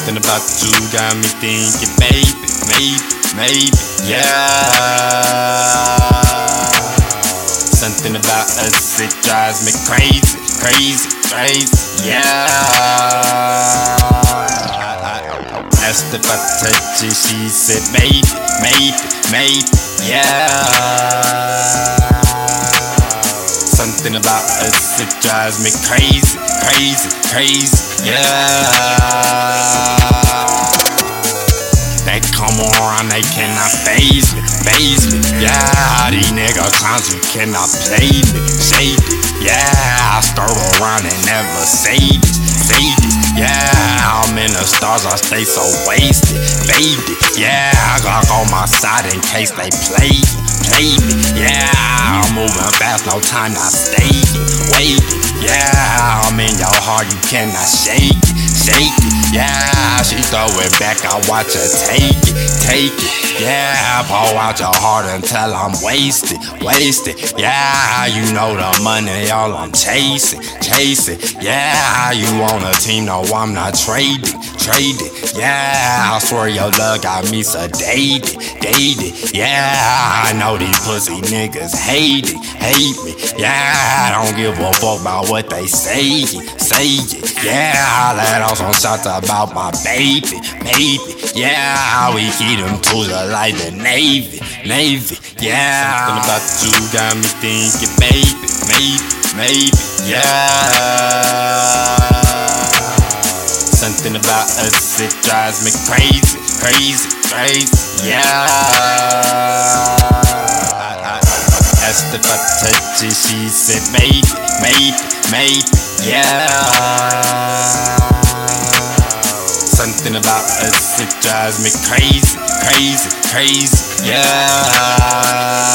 Something about you got me thinking, maybe, maybe, maybe, yeah. Something about us, it drives me crazy, crazy, crazy, yeah. Asked if I touch it, she said maybe, maybe, maybe, yeah. Something about us, it drives me crazy, crazy, crazy, yeah. They come around, they cannot phase me, phase me, yeah. These niggas clowns, you cannot play me, shade it, yeah. I stir around and never save it, save it, yeah. I'm in the stars, I stay so wasted, faded, yeah. I got on my side in case they play me, play me, yeah. I'm moving fast, no time, not staying, waiting, yeah. I'm in your heart, you cannot shake it, shake it, yeah. She throw it back, I watch her take it, take it, yeah. Pour out your heart until I'm wasted, wasted, yeah. You know the money, all I'm chasing, chasing, yeah. You on a team, no, I'm not trading, yeah. I swear your love got me sedated, dated, yeah. I know these pussy niggas hate it, hate me, yeah. I don't give a fuck about what they say, say it, yeah. I let off some shots about my baby, baby, yeah. I we keep them tools like the Navy, Navy, yeah. Something about you got me thinking, maybe, maybe, maybe, yeah. Us, it drives me crazy, crazy, crazy, yeah. Asked if I touch it, she said maybe, maybe, maybe, yeah. Something about us, it drives me crazy, crazy, crazy, yeah.